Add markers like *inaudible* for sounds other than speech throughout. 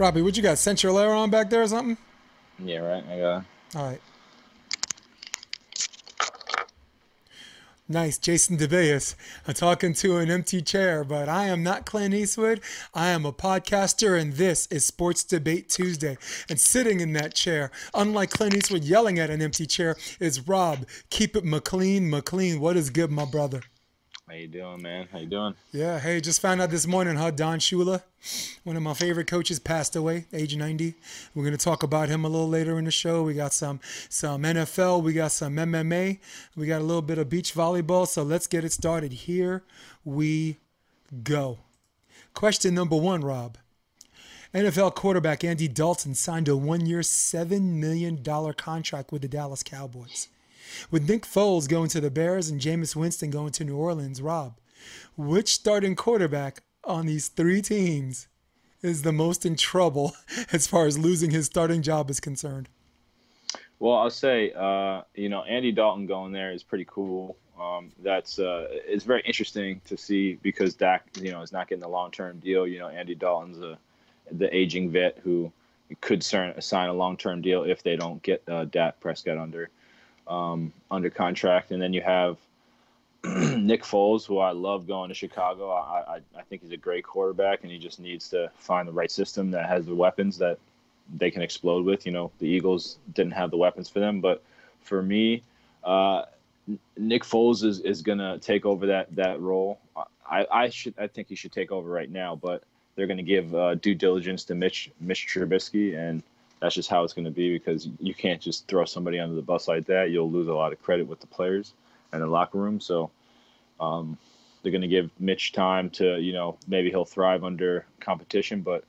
Robbie, what you got? Central Air on back there or something? Yeah, right. I got. All right. Nice, Jason DeBeas. I'm talking to an empty chair, but I am not Clint Eastwood. I am a podcaster, and this is Sports Debate Tuesday. And sitting in that chair, unlike Clint Eastwood yelling at an empty chair, is Rob. Keep it McLean. McLean, what is good, my brother? How you doing, man? How you doing? Yeah, hey, just found out this morning how Don Shula, one of my favorite coaches, passed away, age 90. We're gonna talk about him a little later in the show. We got some some NFL, we got some MMA, we got a little bit of beach volleyball. So let's get it started. Here we go. Question number one, Rob. NFL quarterback Andy Dalton signed a one-year, seven million dollar contract with the Dallas Cowboys. With Nick Foles going to the Bears and Jameis Winston going to New Orleans, Rob, which starting quarterback on these three teams is the most in trouble *laughs* as far as losing his starting job is concerned? Well, I'll say, uh, you know, Andy Dalton going there is pretty cool. Um, that's uh, it's very interesting to see because Dak, you know, is not getting the long term deal. You know, Andy Dalton's a, the aging vet who could sign a long term deal if they don't get uh, Dak Prescott under um, under contract, and then you have *clears throat* Nick Foles, who I love going to Chicago. I, I, I think he's a great quarterback, and he just needs to find the right system that has the weapons that they can explode with. You know, the Eagles didn't have the weapons for them, but for me, uh, Nick Foles is, is gonna take over that that role. I, I should I think he should take over right now, but they're gonna give uh, due diligence to Mitch Mitch Trubisky, and that's just how it's going to be because you can't just throw somebody under the bus like that. You'll lose a lot of credit with the players and the locker room. So um, they're going to give Mitch time to, you know, maybe he'll thrive under competition, but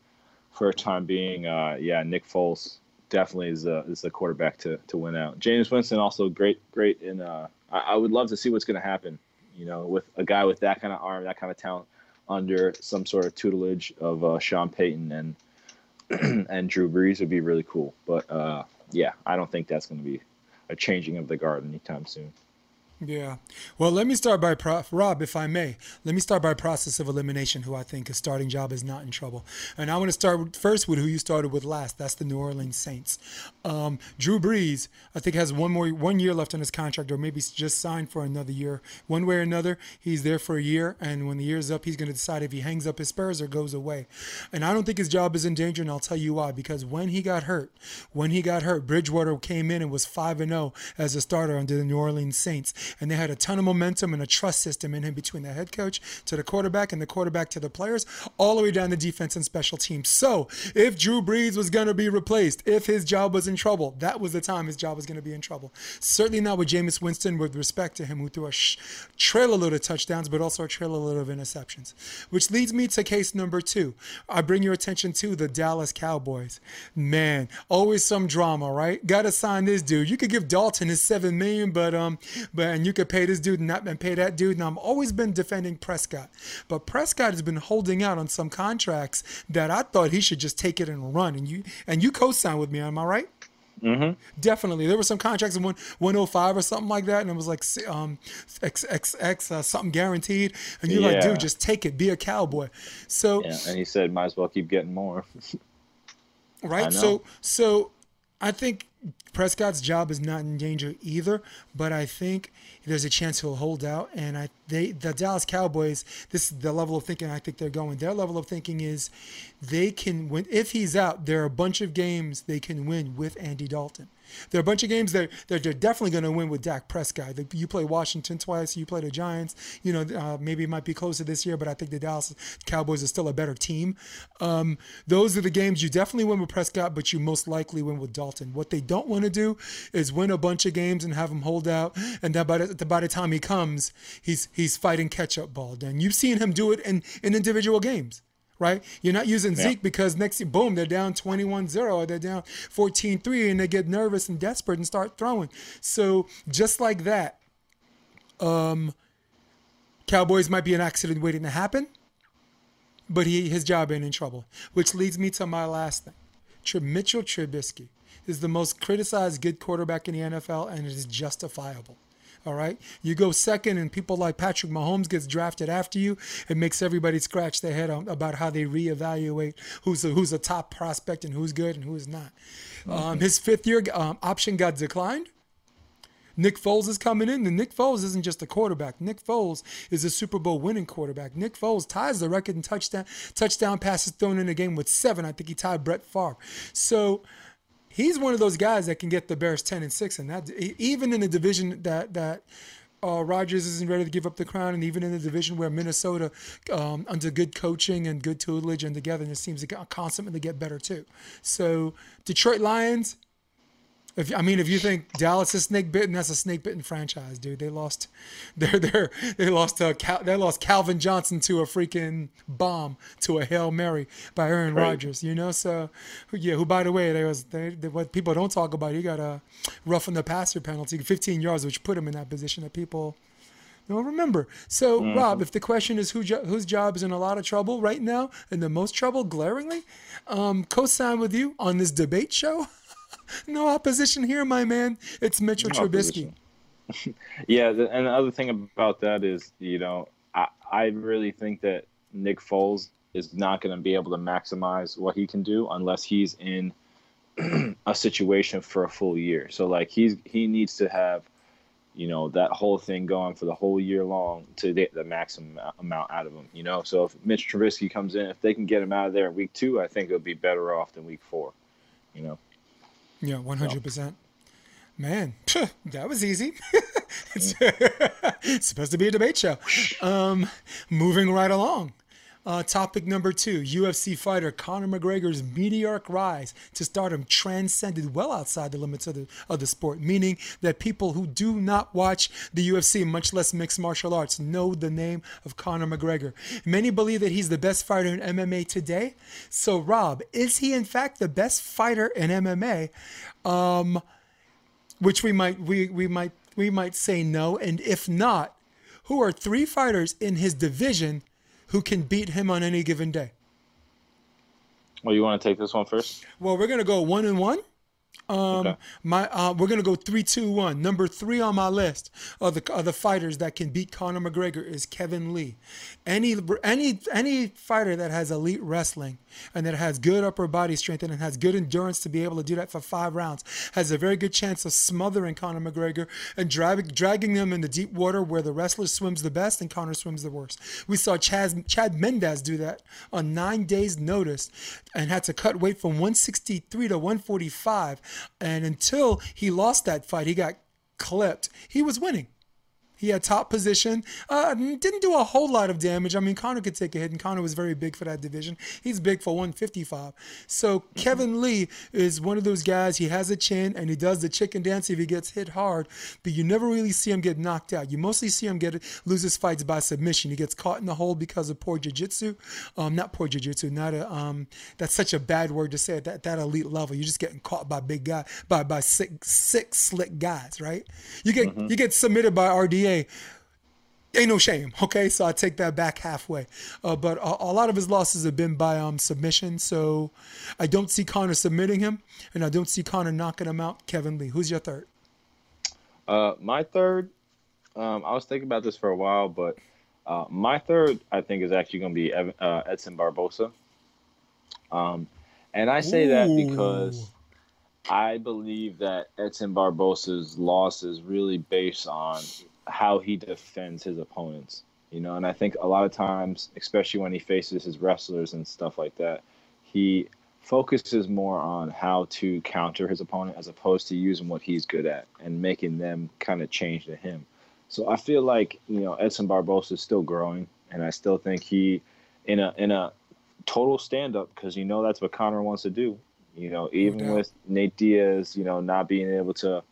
for a time being, uh, yeah, Nick Foles definitely is the is the quarterback to to win out. Jameis Winston also great great in. Uh, I, I would love to see what's going to happen. You know, with a guy with that kind of arm, that kind of talent, under some sort of tutelage of uh, Sean Payton and *clears throat* and Drew Brees would be really cool. But uh, yeah, I don't think that's going to be a changing of the guard anytime soon. Yeah. Well, let me start by pro- Rob, if I may. Let me start by process of elimination, who I think a starting job is not in trouble. And I want to start first with who you started with last. That's the New Orleans Saints. Um, Drew Brees, I think, has one more one year left on his contract, or maybe just signed for another year. One way or another, he's there for a year, and when the year's up, he's going to decide if he hangs up his spurs or goes away. And I don't think his job is in danger, and I'll tell you why. Because when he got hurt, when he got hurt, Bridgewater came in and was five and zero oh as a starter under the New Orleans Saints and they had a ton of momentum and a trust system in him between the head coach to the quarterback and the quarterback to the players, all the way down the defense and special teams. So if Drew Brees was going to be replaced, if his job was in trouble, that was the time his job was going to be in trouble. Certainly not with Jameis Winston, with respect to him, who threw a sh- trail a load of touchdowns, but also a trail a load of interceptions. Which leads me to case number two. I bring your attention to the Dallas Cowboys. Man, always some drama, right? Got to sign this dude. You could give Dalton his seven million, but um, but and you could pay this dude and not and pay that dude. And I've always been defending Prescott, but Prescott has been holding out on some contracts that I thought he should just take it and run. And you and you co-sign with me, am I right? Mm-hmm. Definitely, there were some contracts in one 105 or something like that, and it was like um, X X X uh, something guaranteed, and you're yeah. like, dude, just take it, be a cowboy. So yeah, and he said, might as well keep getting more. *laughs* right. So so I think Prescott's job is not in danger either, but I think there's a chance he'll hold out. And I they the Dallas Cowboys, this is the level of thinking I think they're going. Their level of thinking is they can win if he's out. There are a bunch of games they can win with Andy Dalton. There are a bunch of games that they're, they're definitely going to win with Dak Prescott. You play Washington twice, you play the Giants. You know, uh, maybe it might be closer this year, but I think the Dallas Cowboys are still a better team. Um, those are the games you definitely win with Prescott, but you most likely win with Dalton. What they don't want to do is win a bunch of games and have him hold out, and then by the, by the time he comes, he's he's fighting catch up ball. Then you've seen him do it in, in individual games right? You're not using yeah. Zeke because next, boom, they're down 21 0 or they're down 14 3 and they get nervous and desperate and start throwing. So just like that, um, Cowboys might be an accident waiting to happen, but he, his job ain't in trouble. Which leads me to my last thing. Mitchell Trubisky is the most criticized good quarterback in the NFL, and it is justifiable. All right, you go second, and people like Patrick Mahomes gets drafted after you. It makes everybody scratch their head about how they reevaluate who's a, who's a top prospect and who's good and who's not. Um, his fifth year um, option got declined. Nick Foles is coming in, and Nick Foles isn't just a quarterback. Nick Foles is a Super Bowl winning quarterback. Nick Foles ties the record in touchdown touchdown passes thrown in a game with seven. I think he tied Brett Favre. So he's one of those guys that can get the Bears ten and six, and that even in a division that that. Uh, Rodgers isn't ready to give up the crown, and even in the division where Minnesota, um, under good coaching and good tutelage and togetherness, seems to constantly get better too. So, Detroit Lions, if I mean, if you think Dallas is snake bitten, that's a snake bitten franchise, dude. They lost, *laughs* they're they're, they lost uh, Cal, they lost Calvin Johnson to a freaking bomb to a hail mary by Aaron right. Rodgers. You know, so yeah. Who, by the way, there was they, they, what people don't talk about. He got a roughing the passer penalty, 15 yards, which put him in that position that people don't remember. So, mm-hmm. Rob, if the question is who jo- whose job is in a lot of trouble right now, and the most trouble, glaringly, um, co-sign with you on this debate show. *laughs* *laughs* no opposition here, my man. It's Mitchell no Trubisky. *laughs* yeah, the, and the other thing about that is, you know, I, I really think that Nick Foles is not going to be able to maximize what he can do unless he's in *clears throat* a situation for a full year. So like he's he needs to have, you know, that whole thing going for the whole year long to get the maximum amount out of him. You know, so if Mitch Trubisky comes in, if they can get him out of there in week two, I think it'll be better off than week four. You know. Yeah, one hundred percent. Man, *laughs* that was easy. *laughs* it's, it's, *laughs* supposed to be a debate show. Um, moving right along. Uh, topic number two UFC fighter Conor McGregor's meteoric rise to stardom transcended well outside the limits of the, of the sport, meaning that people who do not watch the UFC, much less mixed martial arts, know the name of Conor McGregor. Many believe that he's the best fighter in MMA today. So, Rob, is he in fact the best fighter in MMA? Um, which we might we, we might we might say no, and if not, who are three fighters in his division who can beat him on any given day. Well, you want to take this one first? Well, we're gonna go one and one. Um, okay. my uh, we're gonna go three, two, one. Number three on my list of the of the fighters that can beat Conor McGregor is Kevin Lee. Any any any fighter that has elite wrestling and that has good upper body strength and has good endurance to be able to do that for five rounds has a very good chance of smothering Conor McGregor and drag, dragging them in the deep water where the wrestler swims the best and Conor swims the worst. We saw Chad Chad Mendes do that on nine days' notice and had to cut weight from 163 to 145 and until he lost that fight, he got clipped. He was winning. He had top position. Uh, didn't do a whole lot of damage. I mean, Conor could take a hit, and Conor was very big for that division. He's big for 155. So Kevin Lee is one of those guys. He has a chin, and he does the chicken dance if he gets hit hard. But you never really see him get knocked out. You mostly see him get loses fights by submission. He gets caught in the hole because of poor jiu-jitsu. Um, not poor jiu-jitsu. Not a. Um, that's such a bad word to say at that, that elite level. You're just getting caught by big guy by by sick, sick, slick guys, right? You get mm-hmm. you get submitted by RDA ain't no shame. Okay, so I take that back halfway. Uh, but a, a, lot of his losses have been by um, submission, so I don't see Conor submitting him, and I don't see Conor knocking him out. Kevin Lee, who's your third? Uh, my third, um, I was thinking about this for a while, but uh, my third, I think, is actually going to be Evan, uh, Edson Barboza. Um, and I say Ooh. that because I believe that Edson Barboza's loss is really based on how he defends his opponents. You know, and I think a lot of times, especially when he faces his wrestlers and stuff like that, he focuses more on how to counter his opponent as opposed to using what he's good at and making them kind of change to him. So I feel like you know Edson Barboza is still growing, and I still think he, in a in a total stand up, because you know that's what Conor wants to do. You know, even with Nate Diaz, you know, not being able to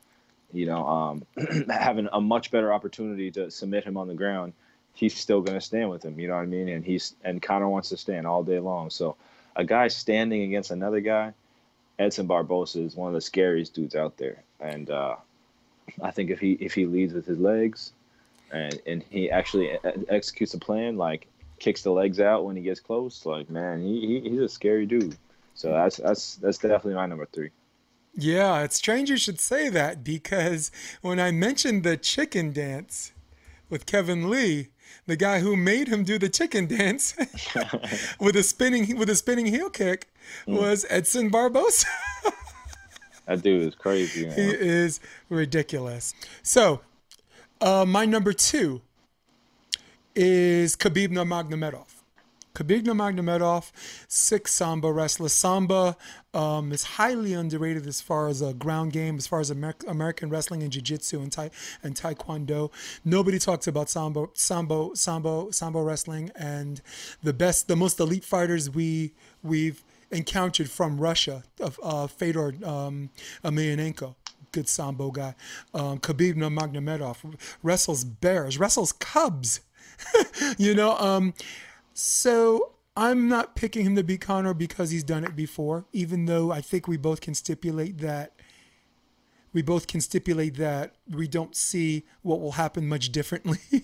you know, um, *clears throat* having a much better opportunity to submit him on the ground, he's still going to stand with him. You know what I mean? And he's and Conor wants to stand all day long. So a guy standing against another guy, Edson Barboza is one of the scariest dudes out there. And uh, I think if he if he leads with his legs, and and he actually executes a plan like kicks the legs out when he gets close, like man, he, he he's a scary dude. So that's that's that's definitely my number three. Yeah, it's strange you should say that because when I mentioned the chicken dance with Kevin Lee, the guy who made him do the chicken dance *laughs* with a spinning with a spinning heel kick was Edson Barboza. that dude is crazy. Man. He is ridiculous. So, uh, my number two is Khabib Nurmagomedov. Khabib Nurmagomedov, six Samba wrestler. Samba um, is highly underrated as far as a ground game, as far as Amer- American wrestling and jiu-jitsu and, tai- and taekwondo. Nobody talks about Samba, Sambo, Sambo, Sambo wrestling, and the best, the most elite fighters we we've encountered from Russia, of uh, Fedor um, Emelianenko good sambo guy. Um, Khabib Nurmagomedov wrestles bears, wrestles cubs. *laughs* you know, um, so I'm not picking him to be Conor because he's done it before, even though I think we both can stipulate that we both can stipulate that we don't see what will happen much differently *laughs*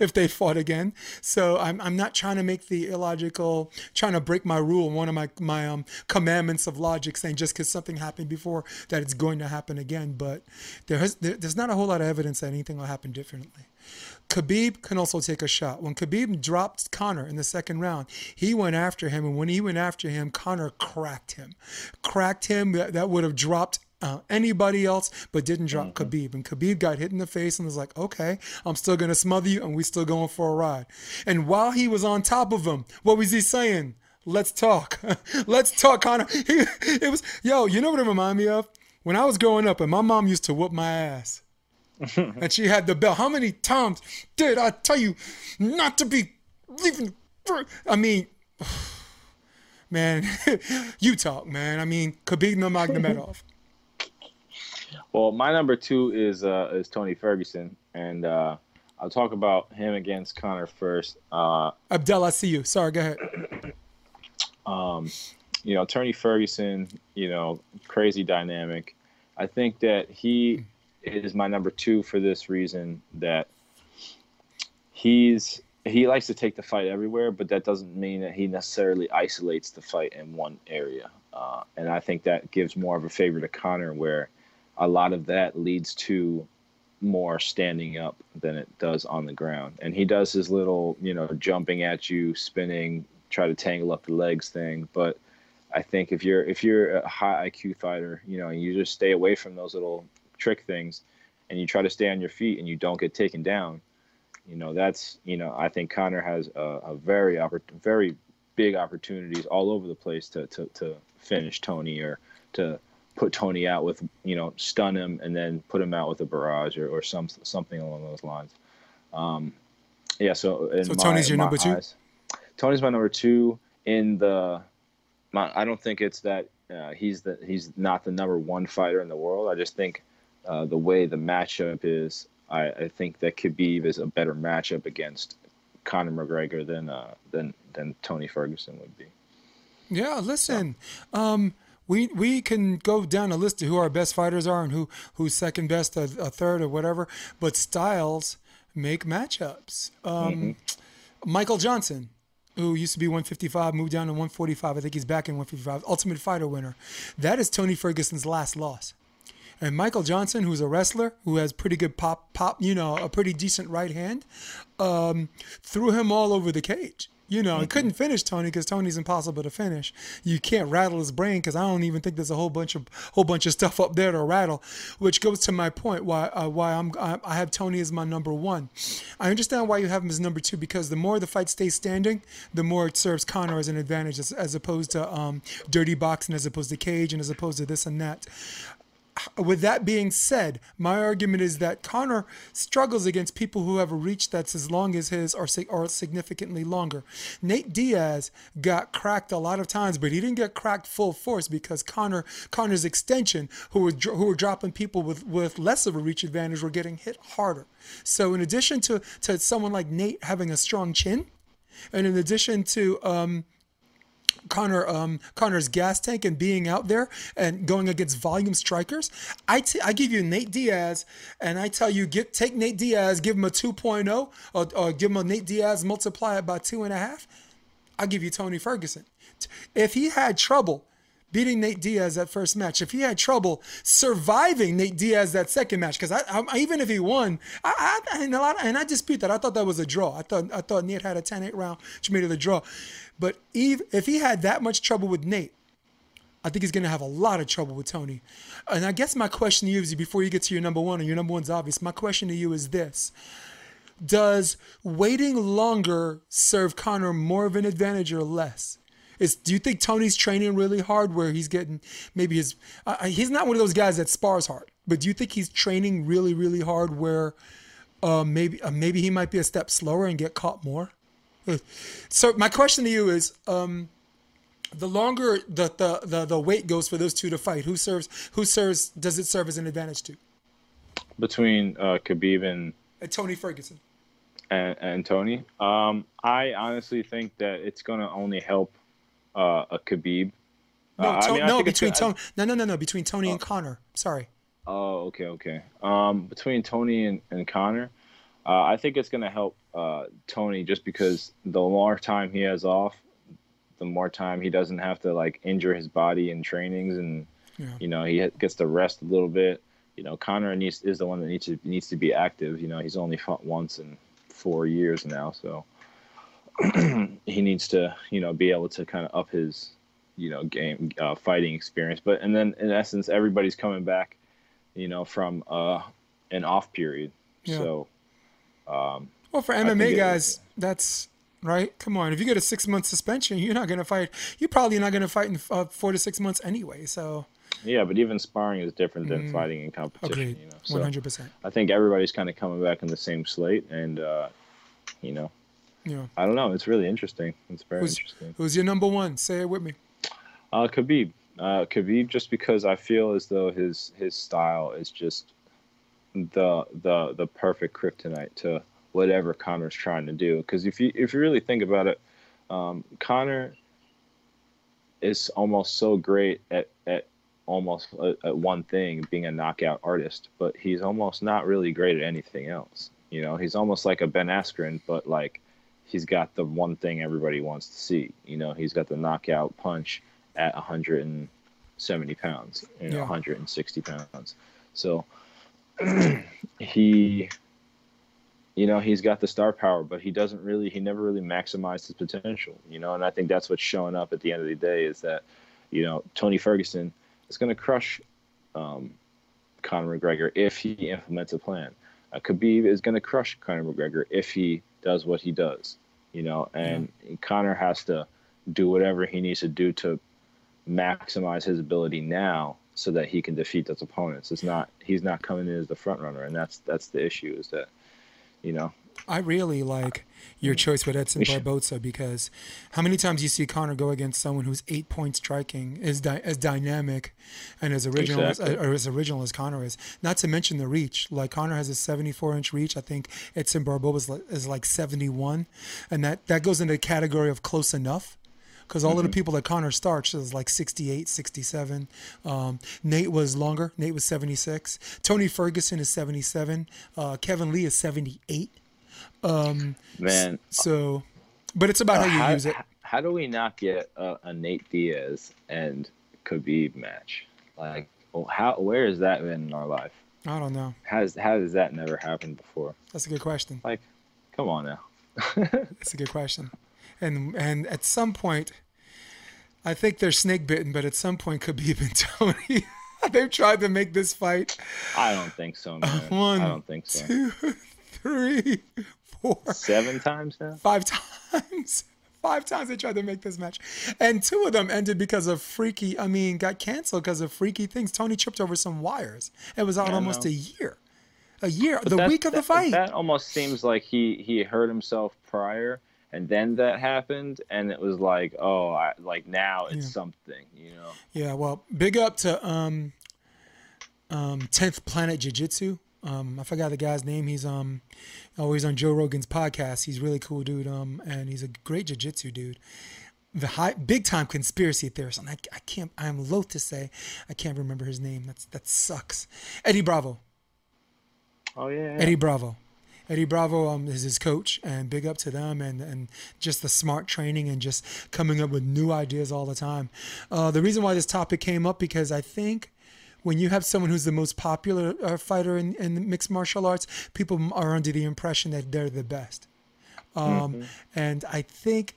if they fought again. So I'm, I'm not trying to make the illogical, trying to break my rule, one of my my um, commandments of logic, saying just because something happened before that it's going to happen again. But there has there, there's not a whole lot of evidence that anything will happen differently. Khabib can also take a shot. When Khabib dropped Conor in the second round, he went after him, and when he went after him, Conor cracked him, cracked him. That, that would have dropped uh, anybody else, but didn't drop mm-hmm. Khabib. And Khabib got hit in the face and was like, okay, I'm still going to smother you, and we still going for a ride. And while he was on top of him, what was he saying? Let's talk. *laughs* Let's talk, Conor. *laughs* He, it was, yo, you know what it reminded me of? When I was growing up and my mom used to whoop my ass. *laughs* and she had the bell. How many times did I tell you not to be leaving? I mean, *sighs* man, *laughs* you talk, man. I mean, Khabib Nurmagomedov. *laughs* well, my number two is uh, is Tony Ferguson, and uh, I'll talk about him against Conor first. Uh, Abdel, I see you. Sorry, go ahead. *clears throat* Um, you know, Tony Ferguson, you know, crazy dynamic. I think that he is my number two for this reason that he's he likes to take the fight everywhere, but that doesn't mean that he necessarily isolates the fight in one area. Uh, and I think that gives more of a favor to Conor, where a lot of that leads to more standing up than it does on the ground. And he does his little, you know, jumping at you, spinning, try to tangle up the legs thing. But I think if you're if you're a high IQ fighter, you know, you just stay away from those little trick things and you try to stay on your feet and you don't get taken down, you know, that's, you know, I think Conor has a, a very, oppor- very big opportunities all over the place to, to, to finish Tony or to put Tony out with, you know, stun him and then put him out with a barrage or, or some, something along those lines. Um, yeah. So, so my, Tony's your number two? Eyes, Tony's my number two in the, my, I don't think it's that uh, he's the, he's not the number one fighter in the world. I just think uh, the way the matchup is, I, I think that Khabib is a better matchup against Conor McGregor than uh, than than Tony Ferguson would be. Yeah, listen, um, we we can go down a list of who our best fighters are and who who's second best, a, a third, or whatever. But styles make matchups. Um, mm-hmm. Michael Johnson, who used to be 155, moved down to 145. I think he's back in 155. Ultimate Fighter winner. That is Tony Ferguson's last loss. And Michael Johnson, who's a wrestler who has pretty good pop, pop, you know, a pretty decent right hand, um, threw him all over the cage. You know, mm-hmm. he couldn't finish Tony because Tony's impossible to finish. You can't rattle his brain because I don't even think there's a whole bunch of whole bunch of stuff up there to rattle. Which goes to my point why uh, why I'm I have Tony as my number one. I understand why you have him as number two because the more the fight stays standing, the more it serves Conor as an advantage as, as opposed to um, dirty boxing, as opposed to cage, and as opposed to this and that with that being said, my argument is that Conor struggles against people who have a reach that's as long as his or, or significantly longer. Nate Diaz got cracked a lot of times, but he didn't get cracked full force because Conor Conor's extension, who were who were dropping people with with less of a reach advantage, were getting hit harder. So in addition to to someone like Nate having a strong chin, and in addition to um, Conor um, Conor's gas tank and being out there and going against volume strikers. I, t- I give you Nate Diaz and I tell you get take Nate Diaz, give him a 2.0 or, or give him a Nate Diaz, multiply it by two and a half. I'll give you Tony Ferguson. If he had trouble beating Nate Diaz that first match, if he had trouble surviving Nate Diaz that second match, because I, I, even if he won, I, I and a lot, and I dispute that. I thought that was a draw. I thought I thought Nate had a 10-8 round, which made it a draw. But Eve, if he had that much trouble with Nate, I think he's going to have a lot of trouble with Tony. And I guess my question to you is before you get to your number one, and your number one's obvious, my question to you is this Does waiting longer serve Conor more of an advantage or less? Is do you think Tony's training really hard where he's getting maybe his uh, he's not one of those guys that spars hard, but do you think he's training really really hard where uh, maybe uh, maybe he might be a step slower and get caught more? So my question to you is um, the longer the, the, the, the wait goes for those two to fight, who serves who serves does it serve as an advantage to? Between uh, Khabib and, and Tony Ferguson. And, and Tony, um, I honestly think that it's going to only help uh, a Khabib. No, uh, to- I mean, no, between Tony. No, no, no, no, between Tony and oh. Conor. Sorry. Oh, okay, okay. Um, between Tony and, and Conor, uh, I think it's going to help uh, Tony just because the more time he has off, the more time he doesn't have to like injure his body in trainings, and yeah. you know he gets to rest a little bit. You know, Conor needs is the one that needs to needs to be active. You know, he's only fought once in four years now, so *clears throat* he needs to you know be able to kind of up his you know game uh, fighting experience. But and then in essence, everybody's coming back, you know, from uh, an off period. Yeah. So. Um, well, for MMA guys, it, that's right? Come on, if you get a six month suspension, you're not going to fight. You're probably not going to fight in uh, four to six months anyway. So. Yeah, but even sparring is different than mm, fighting in competition. Agreed. One hundred percent. I think everybody's kind of coming back in the same slate, and uh, you know, yeah. I don't know. It's really interesting. It's very who's, interesting. Who's your number one? Say it with me. Uh, Khabib. Uh, Khabib, just because I feel as though his his style is just the the the perfect kryptonite to whatever Conor's trying to do. Because if you if you really think about it, um, Conor is almost so great at at almost a, at one thing, being a knockout artist, but he's almost not really great at anything else. You know, he's almost like a Ben Askren, but like he's got the one thing everybody wants to see. You know, he's got the knockout punch at 170 pounds, know, yeah. 160 pounds. So *clears throat* he you know he's got the star power but he doesn't really he never really maximized his potential you know and i think that's what's showing up at the end of the day is that you know tony ferguson is going to crush um, conor mcgregor if he implements a plan uh, khabib is going to crush conor mcgregor if he does what he does you know and yeah. conor has to do whatever he needs to do to maximize his ability now so that he can defeat those opponents it's not he's not coming in as the front runner and that's that's the issue is that you know. I really like your choice with Edson Barboza because how many times you see Conor go against someone who's eight point striking is di- as dynamic and as original exactly. as, or as original as Conor is. Not to mention the reach. Like Conor has a 74 inch reach. I think Edson Barboza is like 71, and that that goes into the category of close enough because all mm-hmm. of the mm-hmm. people that Conor starts is like 68, 67. Um, Nate was longer. Nate was 76. Tony Ferguson is 77. Uh, Kevin Lee is 78. Um, Man. So, but it's about uh, how you how, use it. How do we not get a, a Nate Diaz and Khabib match? Like, how where has that been in our life? I don't know. Does how does that never happened before? That's a good question. Like, come on now. *laughs* That's a good question and and at some point, I think they're snake bitten, but at some point, Khabib and *laughs* Tony. They've tried to make this fight. I don't think so, man. *laughs* One, I don't think so. Two, three, four, seven times now. Five times. *laughs* Five times they tried to make this match, and two of them ended because of freaky. I mean, got canceled because of freaky things. Tony tripped over some wires. It was out almost a year. A year, but the that, week of that, the fight. That almost seems like he he hurt himself prior and then that happened and it was like oh I, like now it's yeah. something you know yeah well big up to um um 10th planet jiu-jitsu um i forgot the guy's name. He's um always on joe rogan's podcast. He's really cool dude um and he's a great jiu-jitsu dude. The high big time conspiracy theorist. And I, I can't i'm loath to say i can't remember his name. That's that sucks. Eddie bravo. Oh yeah, yeah. eddie bravo. Eddie Bravo um, is his coach, and big up to them, and and just the smart training and just coming up with new ideas all the time. Uh, the reason why this topic came up because I think when you have someone who's the most popular uh, fighter in, in mixed martial arts, people are under the impression that they're the best. Um, mm-hmm. And I think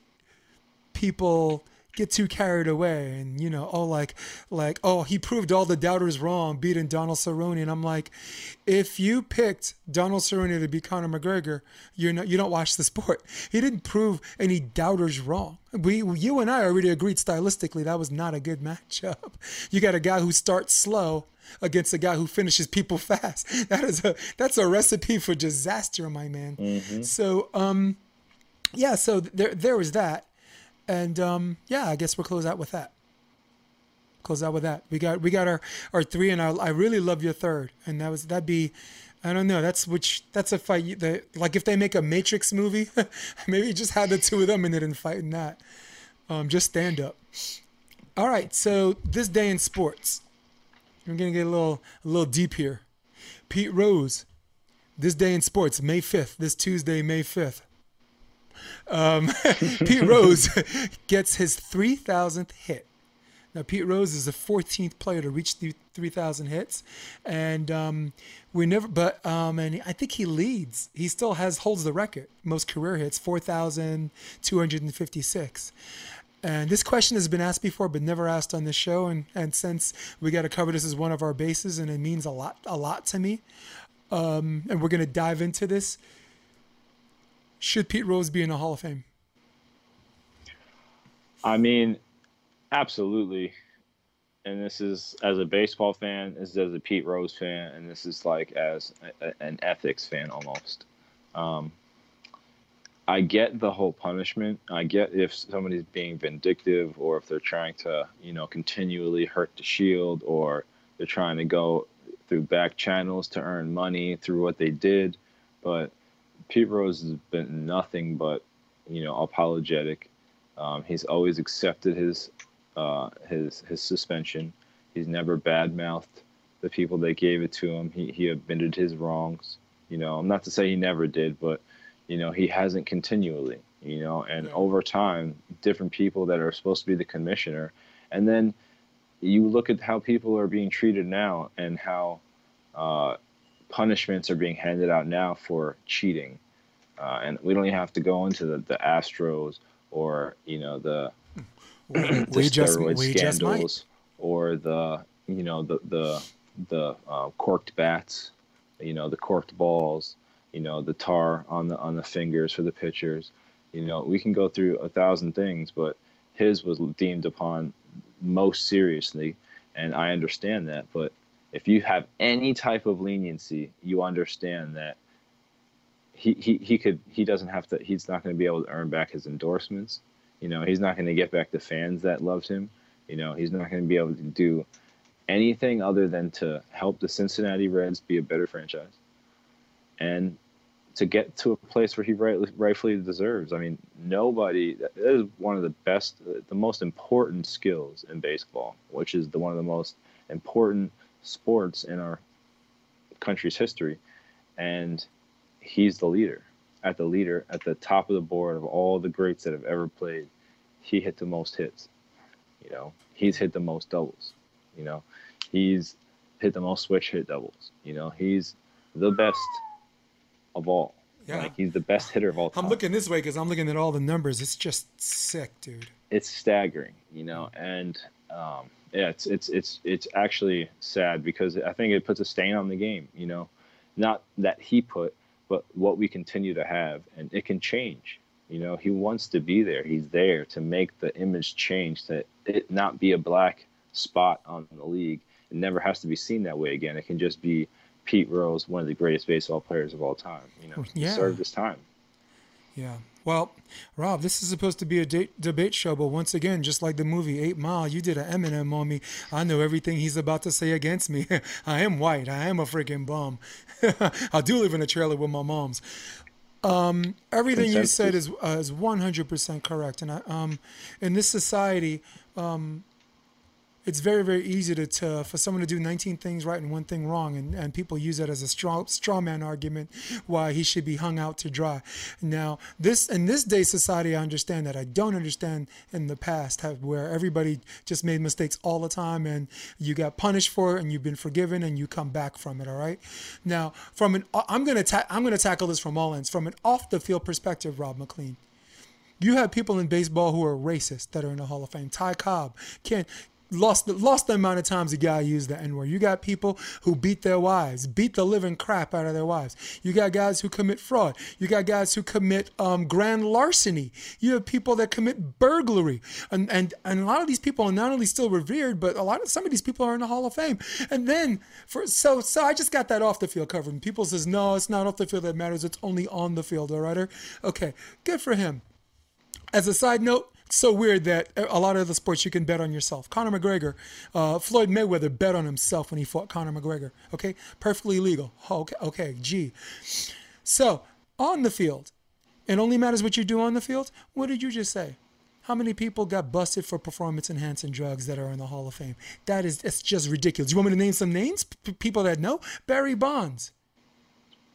people get too carried away and you know oh like like oh he proved all the doubters wrong beating Donald Cerrone. And I'm like if you picked Donald Cerrone to be Conor McGregor you're not you don't watch the sport. *laughs* He didn't prove any doubters wrong. We you and I already agreed stylistically that was not a good matchup. *laughs* You got a guy who starts slow against a guy who finishes people *laughs* fast. That is a that's a recipe for disaster my man. Mm-hmm. so um yeah so there there was that and um, yeah, I guess we'll close out with that. Close out with that. We got we got our our three, and our, I really love your third, and that was that'd be. I don't know. That's which. That's a fight. That, like if they make a Matrix movie, *laughs* maybe just have the two of them in it and fight in that. Um, just stand up. All right. So this day in sports, we're gonna get a little a little deep here. Pete Rose, this day in sports, May fifth. This Tuesday, May fifth. Um, *laughs* Pete Rose *laughs* gets his 3,000th hit. Now, Pete Rose is the 14th player to reach the 3,000 hits, and um, we never. But um, and I think he leads. He still has holds the record most career hits, 4,256. And this question has been asked before, but never asked on this show. And and since we got to cover this as one of our bases, and it means a lot a lot to me. Um, and we're gonna dive into this. Should Pete Rose be in the Hall of Fame? I mean, absolutely. And this is as a baseball fan, this is as a Pete Rose fan, and this is like as a, an ethics fan almost. Um, I get the whole punishment. I get if somebody's being vindictive or if they're trying to, you know, continually hurt the shield or they're trying to go through back channels to earn money through what they did. But Pete Rose has been nothing but, you know, apologetic. Um, he's always accepted his uh, his his suspension. He's never badmouthed the people that gave it to him. He he admitted his wrongs. You know, I'm not to say he never did, but you know, he hasn't continually. You know, and yeah. over time, different people that are supposed to be the commissioner, and then you look at how people are being treated now and how uh, punishments are being handed out now for cheating. Uh, and we don't even have to go into the, the Astros or you know the, *clears throat* the we steroid just, scandals or the you know the the the uh, corked bats, you know the corked balls, you know the tar on the on the fingers for the pitchers. You know we can go through a thousand things, but his was deemed upon most seriously, and I understand that. But if you have any type of leniency, you understand that he, he, he could he doesn't have to he's not going to be able to earn back his endorsements. You know he's not going to get back the fans that loved him. You know he's not going to be able to do anything other than to help the cincinnati reds be a better franchise. And to get to a place where he right, rightfully deserves i mean nobody that is one of the best the most important skills in baseball which is the one of the most important sports in our country's history and he's the leader. At the leader, at the top of the board of all the greats that have ever played, he hit the most hits. You know, he's hit the most doubles. You know, he's hit the most switch hit doubles. You know, he's the best of all. Yeah. Like he's the best hitter of all time. I'm looking this way because I'm looking at all the numbers. It's just sick, dude. It's staggering, you know, and um, yeah, it's it's it's it's actually sad because I think it puts a stain on the game. You know, not that he put, but what we continue to have, and it can change. You know, he wants to be there. He's there to make the image change, to it not be a black spot on the league. It never has to be seen that way again. It can just be Pete Rose, one of the greatest baseball players of all time. You know, yeah. he served his time. Yeah. Well, Rob, this is supposed to be a date, debate show, but once again, just like the movie Eight Mile, you did an Eminem on me. I know everything he's about to say against me. *laughs* I am white. I am a freaking bum. *laughs* I do live in a trailer with my mom's. Um, everything you said is uh, is 100% correct. And I, um, in this society, um, it's very very easy to, to for someone to do 19 things right and one thing wrong and, and people use that as a straw straw man argument why he should be hung out to dry. Now this in this day society i understand that. I don't understand in the past have, where everybody just made mistakes all the time and you got punished for it and you've been forgiven and you come back from it all right? Now from an uh, i'm going to ta- i'm to tackle this from all ends. From an off the field perspective rob mclean you have people in baseball who are racist that are in the Hall of Fame. Ty Cobb can't lost lost the amount of times a guy used the N word. You got people who beat their wives, beat the living crap out of their wives. You got guys who commit fraud. You got guys who commit um, grand larceny. You have people that commit burglary, and and and a lot of these people are not only still revered, but a lot of some of these people are in the Hall of Fame. And then for so so I just got that off the field covered. People says no, it's not off the field that matters. It's only on the field. All right, okay, good for him. As a side note, so weird that a lot of the sports you can bet on yourself. Conor McGregor, uh, Floyd Mayweather bet on himself when he fought Conor McGregor. Okay, perfectly legal. Okay, okay, G. So on the field, it only matters what you do on the field. What did you just say? How many people got busted for performance enhancing drugs that are in the Hall of Fame? That is, it's just ridiculous. You want me to name some names? P- people that know? Barry Bonds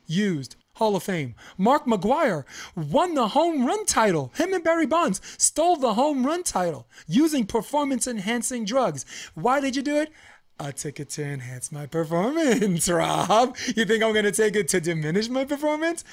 used Hall of Fame. Mark McGwire won the home run title. Him and Barry Bonds stole the home run title using performance enhancing drugs. Why did you do it? I took it to enhance my performance, *laughs* Rob. You think I'm going to take it to diminish my performance?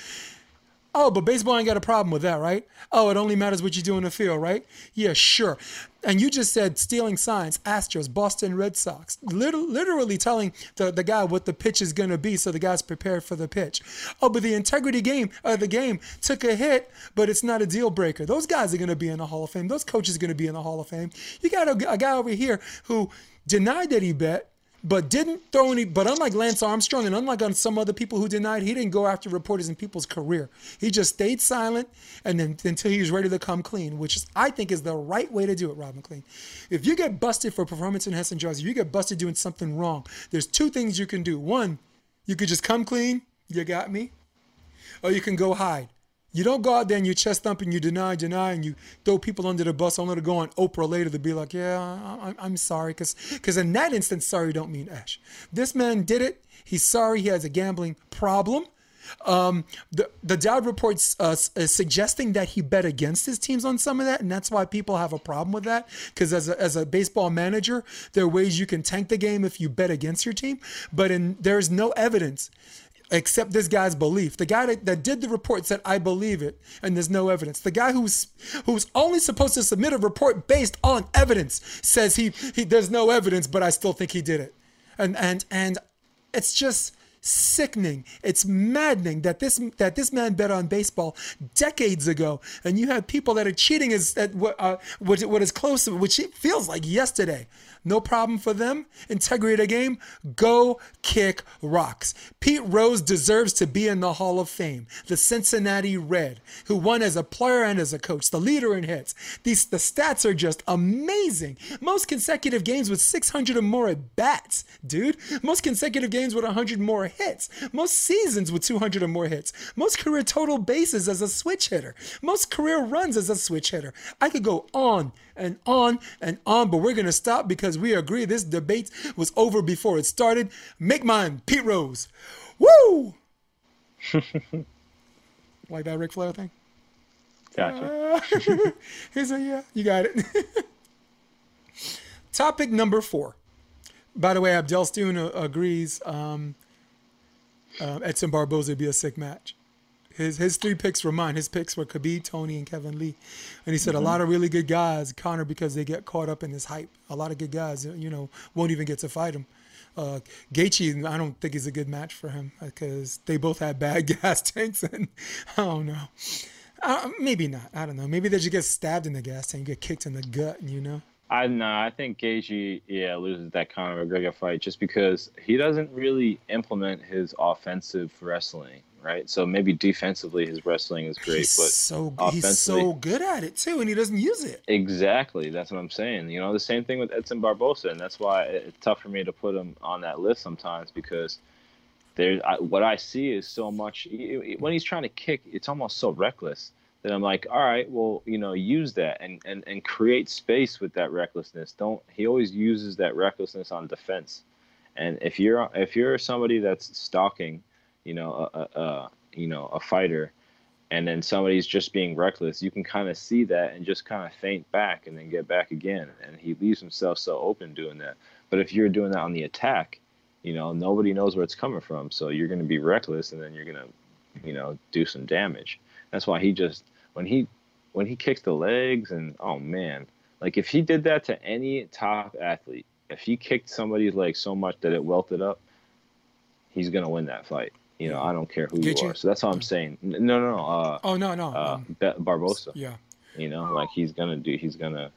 Oh, but baseball ain't got a problem with that, right? Oh, it only matters what you do in the field, right? Yeah, sure. And you just said stealing signs, Astros, Boston Red Sox, literally, literally telling the, the guy what the pitch is going to be so the guy's prepared for the pitch. Oh, but the integrity game of uh, the game took a hit, but it's not a deal breaker. Those guys are going to be in the Hall of Fame. Those coaches are going to be in the Hall of Fame. You got a, a guy over here who denied that he bet, but didn't throw any. But unlike Lance Armstrong and unlike on some other people who denied, he didn't go after reporters in people's career. He just stayed silent and then until he was ready to come clean, which is, I think is the right way to do it, Rob McLean. If you get busted for performance enhancing drugs, you get busted doing something wrong. There's two things you can do. One, you could just come clean. You got me. Or you can go hide. You don't go out there and you chest thump and you deny, deny, and you throw people under the bus only to go on Oprah later to be like, yeah, I, am sorry. Because in that instance, sorry don't mean Ash. This man did it. He's sorry he has a gambling problem. Um, the the Dowd reports uh, is suggesting that he bet against his teams on some of that, and that's why people have a problem with that. Because as a, as a baseball manager, there are ways you can tank the game if you bet against your team, but in there's no evidence accept this guy's belief. The guy that, that did the report said, I believe it, and there's no evidence. The guy who's who's only supposed to submit a report based on evidence says he, he there's no evidence, but I still think he did it. And and and it's just sickening. It's maddening that this that this man bet on baseball decades ago, and you have people that are cheating as at what uh, what, what is close to which it feels like yesterday. No problem for them. Integrity of the game. Go kick rocks. Pete Rose deserves to be in the Hall of Fame. The Cincinnati Red, who won as a player and as a coach, the leader in hits. These the stats are just amazing. Most consecutive games with 600 or more at bats, dude. Most consecutive games with 100 more hits. Most seasons with 200 or more hits. Most career total bases as a switch hitter. Most career runs as a switch hitter. I could go on and on and on, but we're going to stop because we agree this debate was over before it started. Make mine, Pete Rose. Woo! *laughs* like that Ric Flair thing? Gotcha. *laughs* Uh, here's a yeah, you got it. *laughs* Topic number four. By the way, Abdel Stune uh, agrees um, uh, Edson Barboza would be a sick match. His his three picks were mine. His picks were Khabib, Tony, and Kevin Lee. And he said mm-hmm. a lot of really good guys, Conor, because they get caught up in this hype. A lot of good guys, you know, won't even get to fight him. Uh, Gaethje, I don't think he's a good match for him because they both have bad *laughs* gas tanks, and I don't know. Uh, maybe not. I don't know. Maybe they just get stabbed in the gas tank, get kicked in the gut, you know. I know. I think Gaethje, yeah, loses that Conor McGregor fight just because he doesn't really implement his offensive wrestling right? So maybe defensively his wrestling is great, he's but so he's so good at it too, and he doesn't use it. Exactly, that's what I'm saying. You know, the same thing with Edson Barboza, and that's why it's tough for me to put him on that list sometimes because there's what I see is so much when he's trying to kick, it's almost so reckless. that I'm like, all right, well, you know, use that and, and, and create space with that recklessness. Don't he always uses that recklessness on defense. And if you're if you're somebody that's stalking, you know, a, a, you know a fighter, and then somebody's just being reckless, you can kind of see that and just kind of faint back and then get back again. And he leaves himself so open doing that. But if you're doing that on the attack, you know, nobody knows where it's coming from, so you're going to be reckless, and then you're going to, you know, do some damage. That's why he just when he when he kicks the legs and oh man, like if he did that to any top athlete, if he kicked somebody's leg so much that it welted up, he's gonna win that fight. You know, I don't care who you you? are. So that's all I'm saying. No, no, no. Uh, Oh no, no. uh, um, Barboza. yeah. You know, like he's gonna do. He's gonna.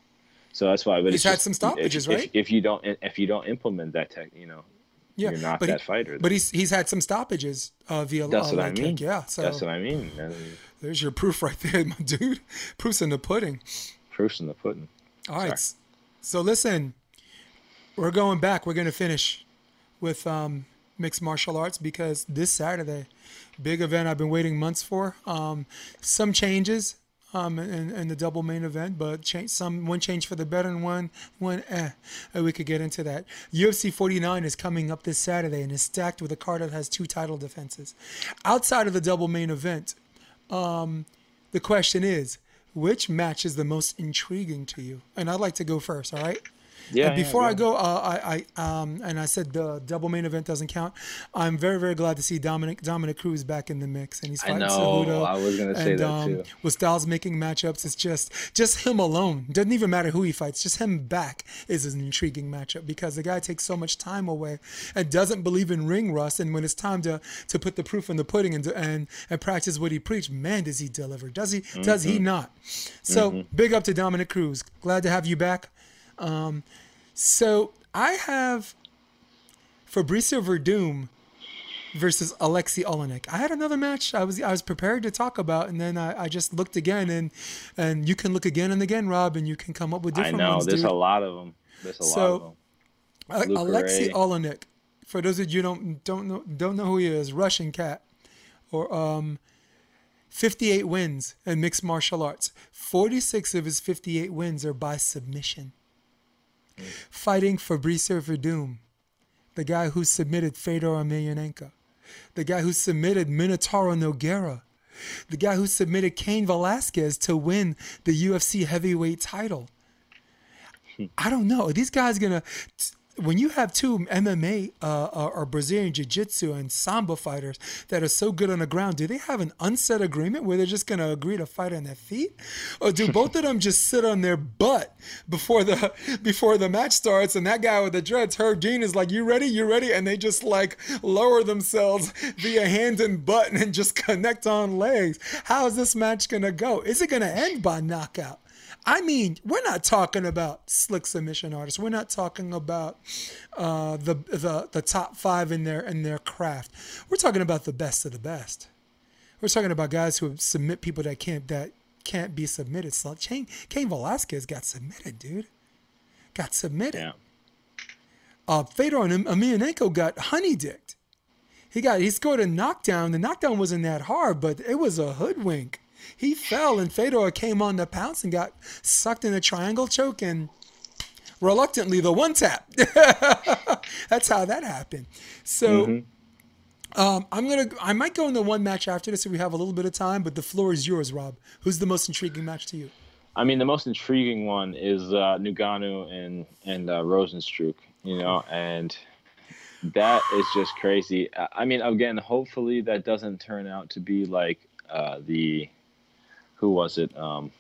So that's why. But He's had just- some stoppages, if, right? If, if you don't, if you don't implement that tech, you know, Yeah, you're not but he- that fighter. But he's he's had some stoppages uh, via That's uh, what I mean. kick. Yeah, so that's what I mean. And there's your proof right there, *laughs* my dude. Proof's in the pudding. proof's in the pudding. All right. So listen, we're going back. We're going to finish with um, mixed martial arts because this Saturday, big event I've been waiting months for. Um, some changes um, in, in the double main event, but change some one change for the better and one one eh. We could get into that. UFC 49 is coming up this Saturday and is stacked with a card that has two title defenses. Outside of the double main event, um, the question is. Which match is the most intriguing to you? And I'd like to go first. All right. Yeah. And yeah, before I go, uh, I, I um, and I said the double main event doesn't count. I'm very, very glad to see Dominick Dominick Cruz back in the mix, and he's I fighting know. Cejudo. I was gonna say and, that um, too. With Styles making matchups, it's just just him alone. Doesn't even matter who he fights. Just him back is an intriguing matchup because the guy takes so much time away and doesn't believe in ring rust. And when it's time to to put the proof in the pudding and and and practice what he preached, man, does he deliver? Does he? Does Mm-hmm. he not? So big up to Dominick Cruz. Glad to have you back. Um, so I have Fabricio Werdum versus Aleksei Oleinik. I had another match I was I was prepared to talk about, and then I, I just looked again, and and you can look again and again, Rob, and you can come up with different. I know. ones, There's dude. a lot of them. There's a So- lot of them. A- Luke Alexei Ray. Oleinik, for those of you who don't don't know don't know who he is, Russian cat, or um, 58 wins in mixed martial arts. 46 of his 58 wins are by submission. Fighting Fabricio Werdum, the guy who submitted Fedor Emelianenko, the guy who submitted Minotauro Nogueira, the guy who submitted Cain Velasquez to win the UFC heavyweight title. Hmm. I don't know. Are these guys gonna? When you have two MMA uh, or Brazilian Jiu-Jitsu and Sambo fighters that are so good on the ground, do they have an unsaid agreement where they're just gonna agree to fight on their feet, or do both of them just sit on their butt before the *laughs* before the match starts? And that guy with the dreads, Herb Dean, is like, "You ready? You ready?" And they just like lower themselves *laughs* via hand and butt and just *laughs* connect on legs. How is this match gonna go? Is it gonna end by knockout? I mean, we're not talking about slick submission artists. We're not talking about uh, the, the the top five in their in their craft. We're talking about the best of the best. We're talking about guys who submit people that can't that can't be submitted. So Cain, Cain Velasquez got submitted, dude. Got submitted. Yeah. Uh, Fedor and Emelianenko got honey dicked. He got he scored a knockdown. The knockdown wasn't that hard, but it was a hoodwink. He fell and Fedor came on the pounce and got sucked in a triangle choke and reluctantly the one tap. *laughs* That's how that happened. So um, I'm gonna I might go into one match after this if we have a little bit of time, but the floor is yours, Rob. Who's the most intriguing match to you? I mean, the most intriguing one is uh, Ngannou and and uh, Rozenstruik. You know, and that is just crazy. I- I mean, again, hopefully that doesn't turn out to be like uh, the who was it? Um,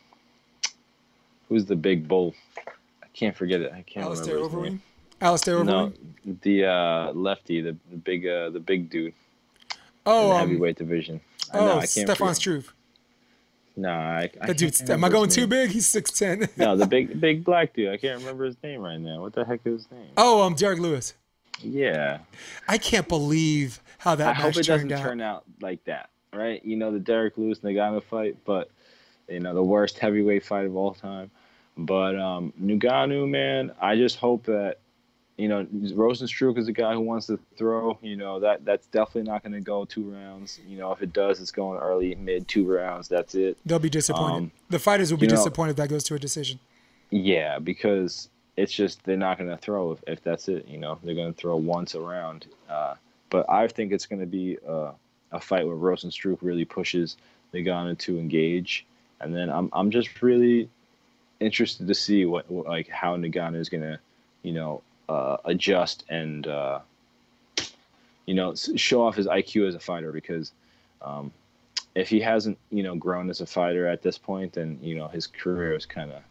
who's the big bull? I can't forget it. I can't Alistair remember Overeem. Alistair Overeem. No, the uh, lefty, the, the big uh, the big dude oh, the um, heavyweight division. I oh, know, I can't Stefan Struve. No, I, I That can't dude's. Am I going too big? He's six ten. *laughs* No, the big *laughs* big black dude. I can't remember his name right now. What the heck is his name? oh, um, Derrick Lewis. Yeah. I can't believe how that I hope it doesn't out. turn out like that, right? You know, the Derrick Lewis Ngannou fight, but you know, the worst heavyweight fight of all time. But um Ngannou, man, I just hope that you know, Rozenstruik is a guy who wants to throw. You know that that's definitely not going to go two rounds. You know, if it does, it's going early, mid two rounds. That's it. They'll be disappointed. Um, the fighters will be know, disappointed if that goes to a decision. Yeah, because it's just they're not going to throw if, if that's it. You know, they're going to throw once around. Uh, but I think it's going to be a, a fight where Rozenstruik really pushes Ngannou to engage, and then I'm I'm just really interested to see what like how Ngannou is to, you know, uh, adjust and uh, you know show off his IQ as a fighter because um, if he hasn't you know grown as a fighter at this point, then you know his career is kind of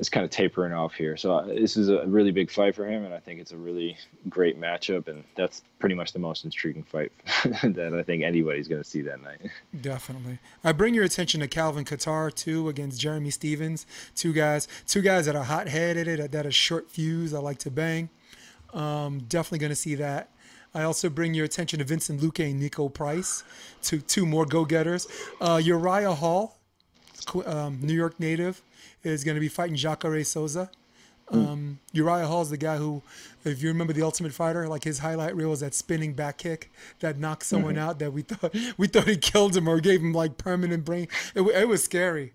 is kind of tapering off here. So uh, this is a really big fight for him, and I think it's a really great matchup, and that's pretty much the most intriguing fight *laughs* that I think anybody's going to see that night. *laughs* Definitely. I bring your attention to Calvin Kattar too against Jeremy Stephens. Two guys, two guys that are hot headed, that are short fuse. I like to bang. Um, definitely going to see that. I also bring your attention to Vicente Luque and Niko Price, two two more go getters. Uh, Uriah Hall, um, New York native is going to be fighting Jacare Souza. Um, Uriah Hall is the guy who, if you remember the Ultimate Fighter, like his highlight reel was that spinning back kick that knocked someone mm-hmm. out. That we thought *laughs* we thought he killed him or gave him like permanent brain. It, it was scary.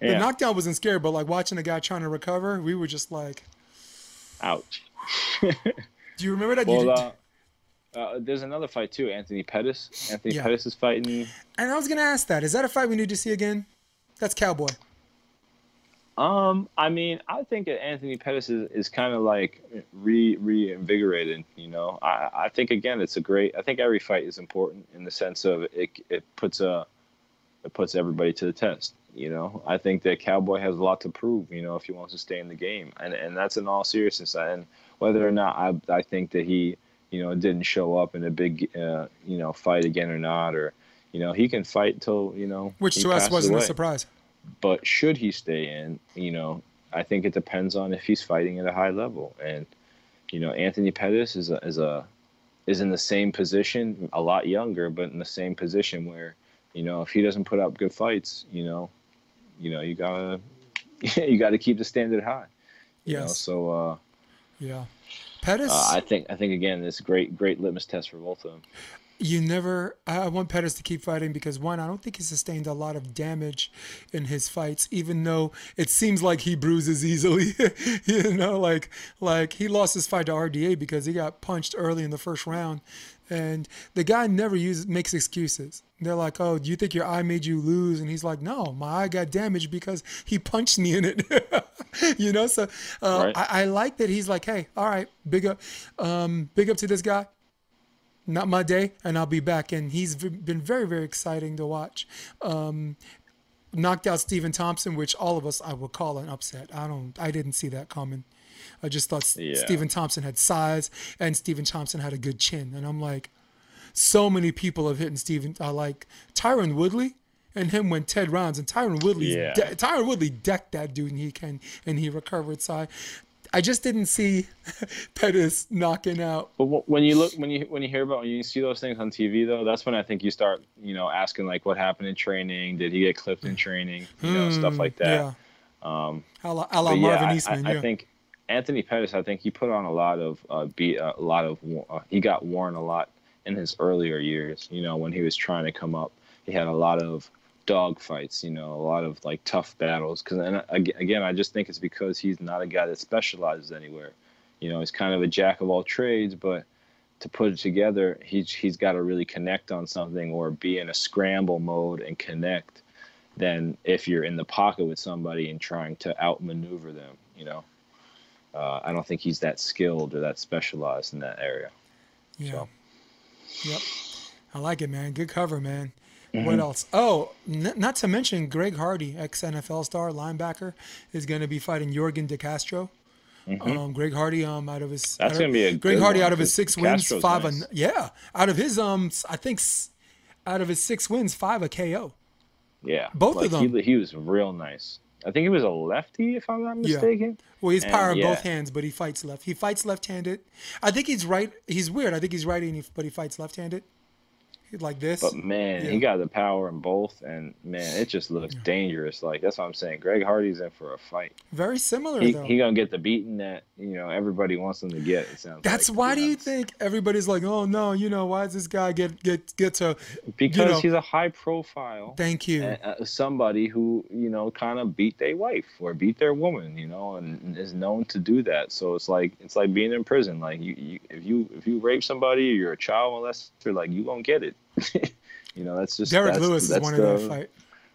Yeah. The knockdown wasn't scary, but like watching a guy trying to recover, we were just like, "Ouch." *laughs* Do you remember that? Well, uh, uh, there's another fight too. Anthony Pettis. Anthony yeah. Pettis is fighting. And I was gonna ask that. Is that a fight we need to see again? That's Cowboy. Um, I mean, I think that Anthony Pettis is, is kind of like re reinvigorated. You know, I, I think again, it's a great. I think every fight is important in the sense of it. It puts a, it puts everybody to the test. You know, I think that Cowboy has a lot to prove. You know, if he wants to stay in the game, and and that's in all seriousness. And whether or not I I think that he you know didn't show up in a big uh, you know fight again or not, or you know he can fight till you know which to us wasn't away. a surprise. But should he stay in, you know, I think it depends on if he's fighting at a high level. And, you know, Anthony Pettis is a, is a is in the same position, a lot younger, but in the same position where, you know, if he doesn't put up good fights, you know, you know, you gotta *laughs* you gotta keep the standard high. Yes. Know? So uh Yeah. Pettis uh, I think I think again this great great litmus test for both of them you never I want Pettis to keep fighting because one, I don't think he sustained a lot of damage in his fights, even though it seems like he bruises easily. *laughs* you know, like like he lost his fight to RDA because he got punched early in the first round. And the guy never uses makes excuses. They're like, "Oh, do you think your eye made you lose?" And he's like, "No, my eye got damaged because he punched me in it." *laughs* you know, so uh, right. I, I, like that he's like, "Hey, all right, big up, um, big up to this guy not my day, and I'll be back. And he's been very, very exciting to watch. Um, knocked out Stephen Thompson, which all of us I would call an upset. I don't, I didn't see that coming. I just thought yeah. Stephen Thompson had size and Stephen Thompson had a good chin, and I'm like, so many people have hit Stephen. I like Tyron Woodley and him went Ted rounds, and Tyron Woodley, yeah. de- Tyron Woodley decked that dude, and he can, and he recovered. So I, I just didn't see *laughs* Pettis knocking out. But when you look, when you when you hear about when you see those things on TV, though, that's when I think you start, you know, asking like, what happened in training? Did he get clipped in training? You know, stuff hmm, like that. Yeah. Um, a la, a la Marvin yeah, Eastman. I, I, I, think Anthony Pettis. I think he put on a lot of uh, beat, uh, a lot of. Uh, he got worn a lot in his earlier years. You know, when he was trying to come up, he had a lot of dog fights, you know, a lot of like tough battles. Because and again, I just think it's because he's not a guy that specializes anywhere. You know, he's kind of a jack of all trades, but to put it together, he's he's got to really connect on something or be in a scramble mode and connect. Than if you're in the pocket with somebody and trying to outmaneuver them. You know, uh, I don't think he's that skilled or that specialized in that area. Yeah. So. Yep. I like it, man. Good cover, man. Mm-hmm. What else? Oh, n- not to mention Greg Hardy, ex NFL star linebacker, is going to be fighting Yorgan De Castro. Mm-hmm. Um, Greg Hardy, um, out of his that's going to be a Greg Hardy one, out of his six wins, five nice. a, yeah, out of his um, I think out of his six wins, five a KO. Yeah, both like of them. He, he, was real nice. I think he was a lefty, if I'm not mistaken. Yeah. Well, he's power in yeah. both hands, but he fights left. He fights left-handed. I think he's right. He's weird. I think he's righty, but he fights left-handed. Like this. But man, Yeah. he got the power in both, and man, it just looks dangerous. Like that's what I'm saying. Greg Hardy's in for a fight. Very similar He though. he gonna get the beating that you know everybody wants him to get. It sounds. That's like, why do you think everybody's like, oh no, you know, why does this guy get get get to? Because know- he's a high profile. Thank you. uh, uh, somebody who you know kind of beat their wife or beat their woman you know and is known to do that so it's like it's like being in prison like you, you if you if you rape somebody or you're a child molester like you won't get it *laughs* you know that's just Derek that's, Lewis is that's one the of that fight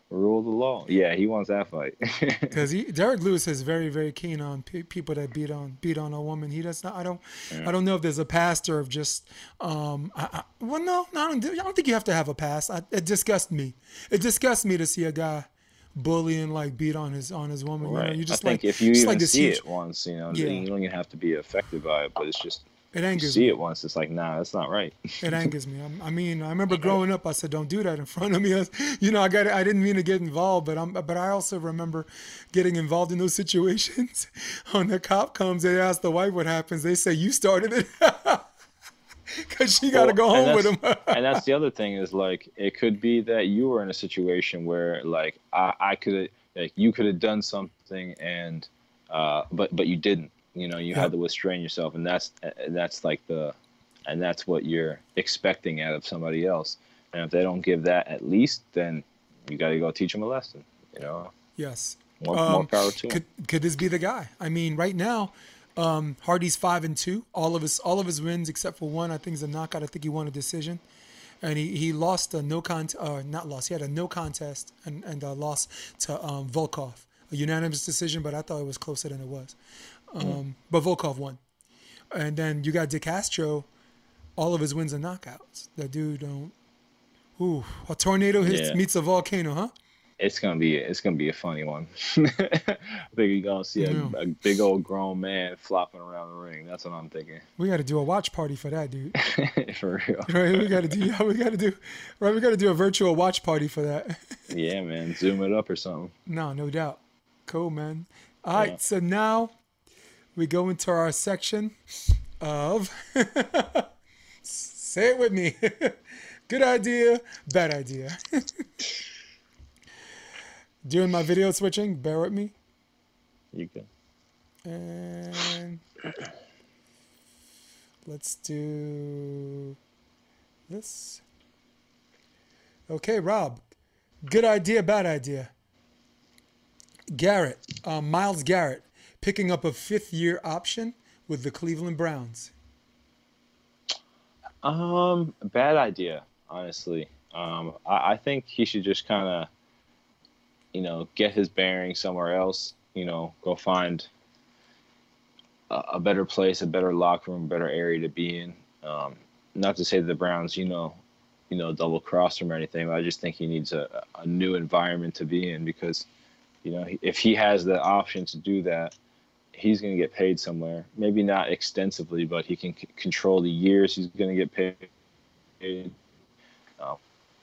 rule of the law yeah he wants that fight *laughs* because Derrick Lewis is very very keen on pe- people that beat on beat on a woman. He does not. I don't. I don't know if there's a past or of just. Um. I, I, well, no, no, I don't. I don't think you have to have a past. I, it disgusts me. It disgusts me to see a guy bullying like beat on his on his woman. You know, right you just i think like if you just even like see huge- it once you know Yeah. you don't even have to be affected by it but it's just It angers. you angers see me. it once it's like nah that's not right It *laughs* angers me. I'm- I mean, I remember growing up. I said, "Don't do that in *laughs* front of me." I You know, I got. I didn't mean to get involved, but I'm. But I also remember getting involved in those *laughs* situations. when the cop comes, they ask the wife what happens. They say, "You started it," because she got to Well, go home with him. and that's the other thing is like it could be that you were in a situation where like I, I could like you could have done something and uh but but you didn't you know you Yeah. had to restrain yourself and that's and that's like the and that's what you're expecting out of somebody else and if they don't give that at least then you got to go teach them a lesson you know yes. more, more Um, power to. Could could this be the guy? I mean, right now, um, Hardy's five and two. All of his all of his wins except for one, I think, is a knockout. I think he won a decision, and he, he lost a no contest. Uh, not lost. He had a no contest and and a loss to um, Volkov, a unanimous decision. But I thought it was closer than it was. Um, But Volkov won, and then you got De Castro. All of his wins are knockouts. That dude don't. Ooh, a tornado hits Yeah. meets a volcano, huh? it's gonna be it's gonna be a funny one. *laughs* I think you're gonna see a, Yeah. a big old grown man flopping around the ring. That's what I'm thinking. We got to do a watch party for that, dude. *laughs* For real. *laughs* Right, we gotta do. We gotta do. Right, we gotta do a virtual watch party for that. Yeah, man. Zoom it up or something. no, no doubt. Cool, man. All right, Yeah. so now we go into our section of. *laughs* Say it with me. *laughs* Good idea, bad idea. *laughs* Doing my video switching. Bear with me. You can. And let's do this. Okay, Rob. Good idea, bad idea. Garrett, um, Myles Garrett, picking up a fifth year option with the Cleveland Browns. Um, bad idea, honestly. Um, I, I think he should just kind of, you know, get his bearings somewhere else. You know, go find a, a better place, a better locker room, better area to be in. Um, not to say that the Browns, you know, you know, double cross him or anything, but I just think he needs a, a new environment to be in because, you know, if he has the option to do that, he's going to get paid somewhere. Maybe not extensively, but he can c- control the years he's going to get paid. Uh,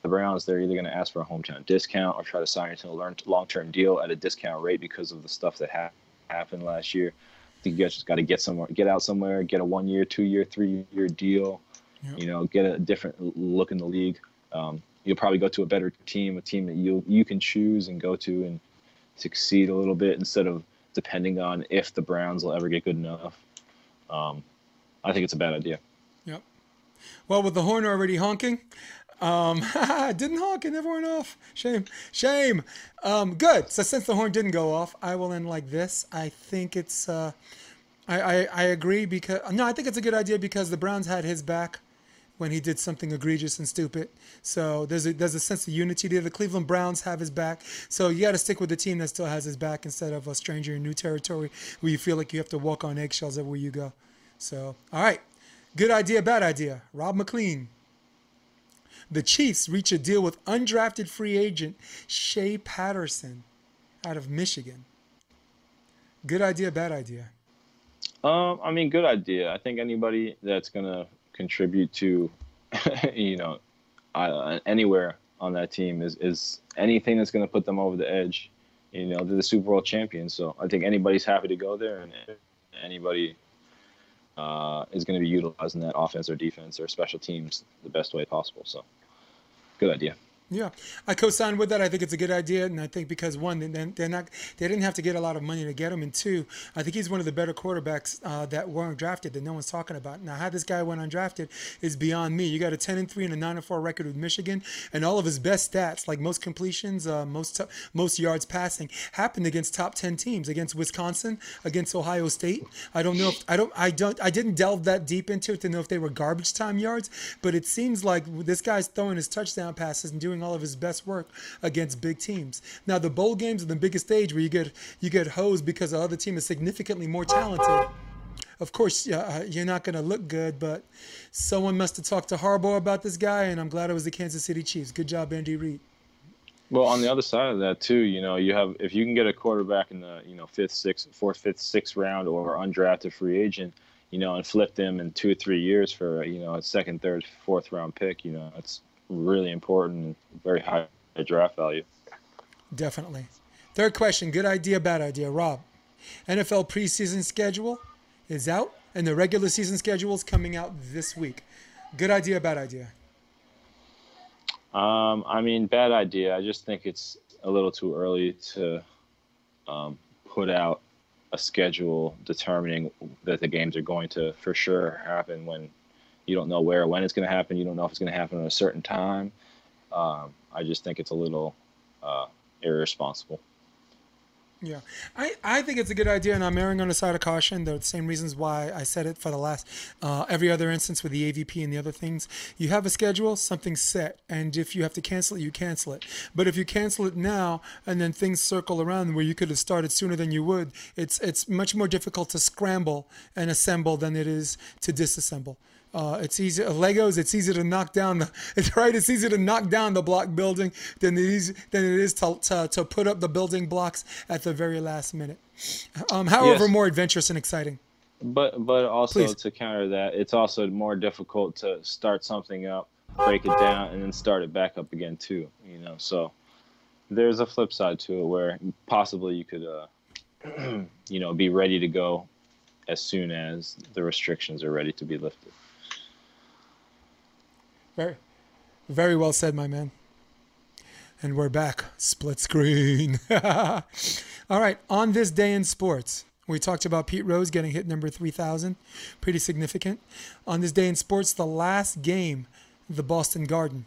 the Browns, they're either going to ask for a hometown discount or try to sign him to a long term deal at a discount rate because of the stuff that ha- happened last year. I think you guys just got to get somewhere, get out somewhere, get a one year, two year, three year deal. Yep. You know, get a different look in the league. Um, you'll probably go to a better team, a team that you you can choose and go to and succeed a little bit instead of depending on if the Browns will ever get good enough. Um, I think it's a bad idea. Yep. Well, with the horn already honking, um, *laughs* didn't honk. It never went off. Shame. Shame. Um, good. So since the horn didn't go off, I will end like this. I think it's. Uh, I, I I agree because no, I think it's a good idea because the Browns had his back when he did something egregious and stupid. So there's a there's a sense of unity there. The Cleveland Browns have his back. So you got to stick with the team that still has his back instead of a stranger in new territory where you feel like you have to walk on eggshells everywhere you go. So all right, good idea, bad idea. Rob McLean. The Chiefs reach a deal with undrafted free agent Shea Patterson out of Michigan. Good idea, bad idea. Um, I mean, good idea. I think anybody that's gonna contribute to, *laughs* you know, anywhere on that team is is anything that's gonna put them over the edge. You know, they're the Super Bowl champions, so I think anybody's happy to go there, and anybody uh, is going to be utilizing that offense or defense or special teams the best way possible. So, good idea. Yeah, I co-sign with that. I think it's a good idea, and I think because one, they're not, they didn't have to get a lot of money to get him, and two, I think he's one of the better quarterbacks uh, that weren't drafted that no one's talking about. Now, how this guy went undrafted is beyond me. You got a 10 and three and a nine and four record with Michigan, and all of his best stats, like most completions, uh, most most yards passing, happened against top 10 teams, against Wisconsin, against Ohio State. I don't know if I don't I don't I didn't delve that deep into it to know if they were garbage time yards, but it seems like this guy's throwing his touchdown passes and doing all of his best work against big teams. Now the bowl games are the biggest stage where you get you get hosed because the other team is significantly more talented. Of course, uh, you're not going to look good, but someone must have talked to Harbaugh about this guy, and I'm glad it was the Kansas City Chiefs. Good job, Andy Reid. Well, on the other side of that too, you know, you have if you can get a quarterback in the you know fifth, sixth, fourth, fifth, sixth round or undrafted free agent, you know, and flip them in two or three years for you know a second, third, fourth round pick, you know, it's really important, very high draft value. Definitely. Third question good idea, bad idea. Rob, NFL preseason schedule is out, and the regular season schedule is coming out this week. Good idea, bad idea? Um, I mean, bad idea. I just think it's a little too early to um, put out a schedule determining that the games are going to for sure happen when you don't know where or when it's going to happen. You don't know if it's going to happen at a certain time. Um, I just think it's a little uh, irresponsible. Yeah, I, I think it's a good idea, and I'm erring on the side of caution. The same reasons why I said it for the last uh, every other instance with the AVP and the other things. You have a schedule, something's set, and if you have to cancel it, you cancel it. But if you cancel it now and then things circle around where you could have started sooner than you would, it's it's much more difficult to scramble and assemble than it is to disassemble. Uh, it's easy Legos. It's easy to knock down the. *laughs* It's right. It's easier to knock down the block building than it is than it is to, to, to put up the building blocks at the very last minute. Um, however, yes. more adventurous and exciting. But but also Please. to counter that, it's also more difficult to start something up, break it down, and then start it back up again too. You know, so there's a flip side to it where possibly you could, uh, *clears throat* you know, be ready to go as soon as the restrictions are ready to be lifted. Very, very well said, my man. And we're back. Split screen. *laughs* All right. On this day in sports, we talked about Pete Rose getting hit number 3,000. Pretty significant. On this day in sports, the last game, the Boston Garden.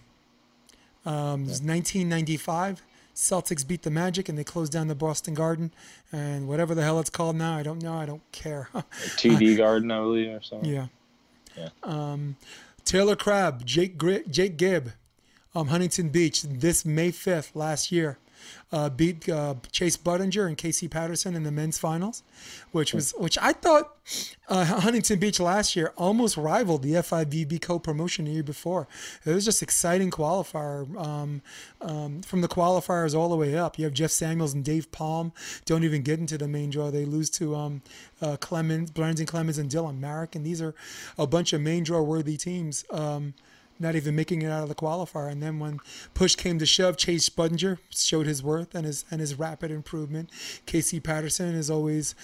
Um, it was 1995. Celtics beat the Magic and they closed down the Boston Garden. And whatever the hell it's called now, I don't know. I don't care. *laughs* TD Garden, I believe, or something. Yeah. Yeah. Um, Taylor Crabb, Jake Jake Gibb, um, Huntington Beach, this May 5th last year, uh, beat uh, Chase Budinger and Casey Patterson in the men's finals, which was which I thought uh, Huntington Beach last year almost rivaled the FIVB co-promotion the year before. It was just exciting qualifier um, um, from the qualifiers all the way up. You have Jeff Samuels and Dave Palm. Don't even get into the main draw. They lose to um, uh, Clemens, Brandon Clemens, and Dylan Marek, and these are a bunch of main draw worthy teams. Um, not even making it out of the qualifier. And then when push came to shove, Chase Budinger showed his worth and his and his rapid improvement. Casey Patterson is always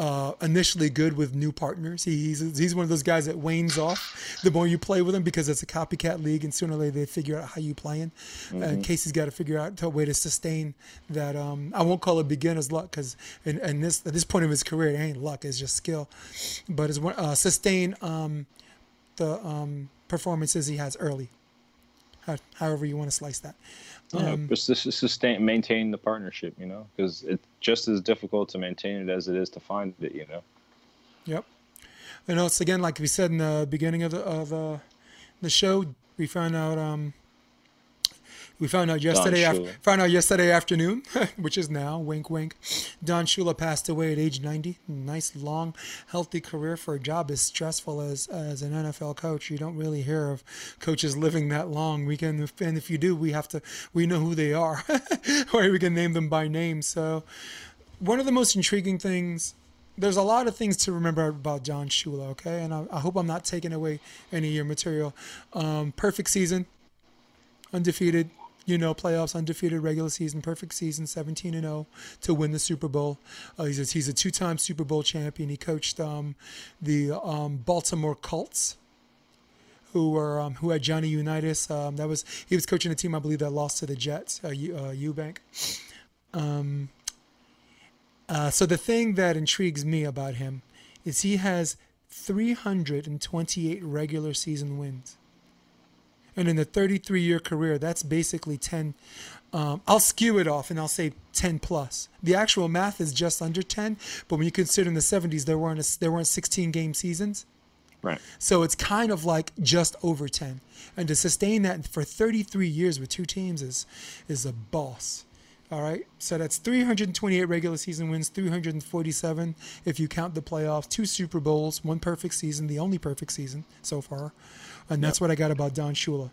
uh, initially good with new partners. He, he's he's one of those guys that wanes off the more you play with him because it's a copycat league, and sooner or later they figure out how you playing. Mm-hmm. Casey's got to figure out a way to sustain that. Um, I won't call it beginner's luck because in, in, this at this point of his career, it ain't luck; it's just skill. But it's one uh, sustain um, the um, performances he has early. However you want to slice that. Um, yeah, just sustain, maintain the partnership, you know, because it's just as difficult to maintain it as it is to find it, you know. Yep. You know, it's again like we said in the beginning of the of uh, the show. We found out um, we found out yesterday. Af- found out yesterday afternoon, *laughs* which is now. Wink, wink. Don Shula passed away at age 90. Nice, long, healthy career for a job as stressful as as an NFL coach. You don't really hear of coaches living that long. We can, and if you do, we have to. We know who they are, *laughs* or we can name them by name. So, one of the most intriguing things there's a lot of things to remember about Don Shula, okay? And I, I, hope I'm not taking away any of your material. Um, perfect season, undefeated, you know, playoffs, undefeated regular season, perfect season, 17 and 0 to win the Super Bowl. Uh, he's a, he's a two-time Super Bowl champion. He coached um, the um, Baltimore Colts who were um, who had Johnny Unitas. Um, that was he was coaching a team I believe that lost to the Jets, uh, U, uh, Ewbank. Um, uh, so the thing that intrigues me about him is he has 328 regular season wins. And in a 33 year career, that's basically 10. Um, I'll skew it off and I'll say 10 plus. The actual math is just under 10, but when you consider in the 70s there weren't a, there weren't 16 game seasons, Right. so it's kind of like just over 10. And to sustain that for 33 years with two teams is is a boss. All right. So that's 328 regular season wins, 347 if you count the playoffs, two Super Bowls, one perfect season, the only perfect season so far. And that's what I got about Don Shula.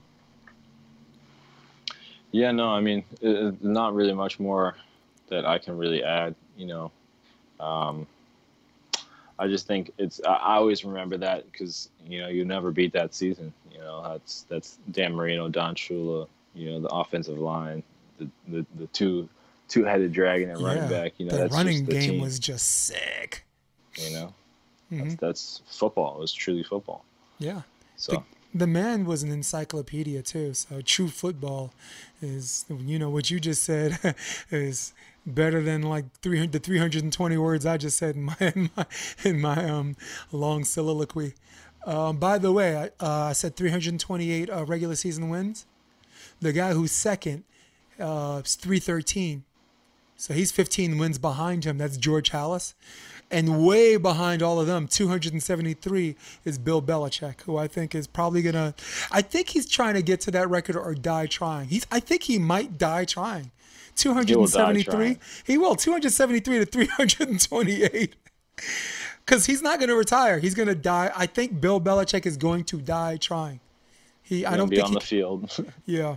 Yeah, no, I mean, it- not really much more that I can really add. You know, um, I just think it's. I, I always remember that because you know you never beat that season. You know, that's that's Dan Marino, Don Shula. You know, the offensive line, the the, the two two headed dragon and running back. You know, the that's running just the game team, was just sick. You know, Mhm. that's, that's football. It was truly football. Yeah. So The man was an encyclopedia too. So true football is, you know, what you just said *laughs* is better than like 300, the 320 words I just said in my *laughs* in my, in my um, long soliloquy. Um, by the way, I, uh, I said 328 uh, regular season wins. The guy who's second uh, is 313. So he's 15 wins behind him. That's George Halas. And way behind all of them, 273 is Bill Belichick, who I think is probably gonna. I think he's trying to get to that record or die trying. He's. I think he might die trying. 273. trying. He will. 273 to 328. Because *laughs* he's not going to retire. He's going to die. I think Bill Belichick is going to die trying. He. I don't be think on he, the field. *laughs* yeah.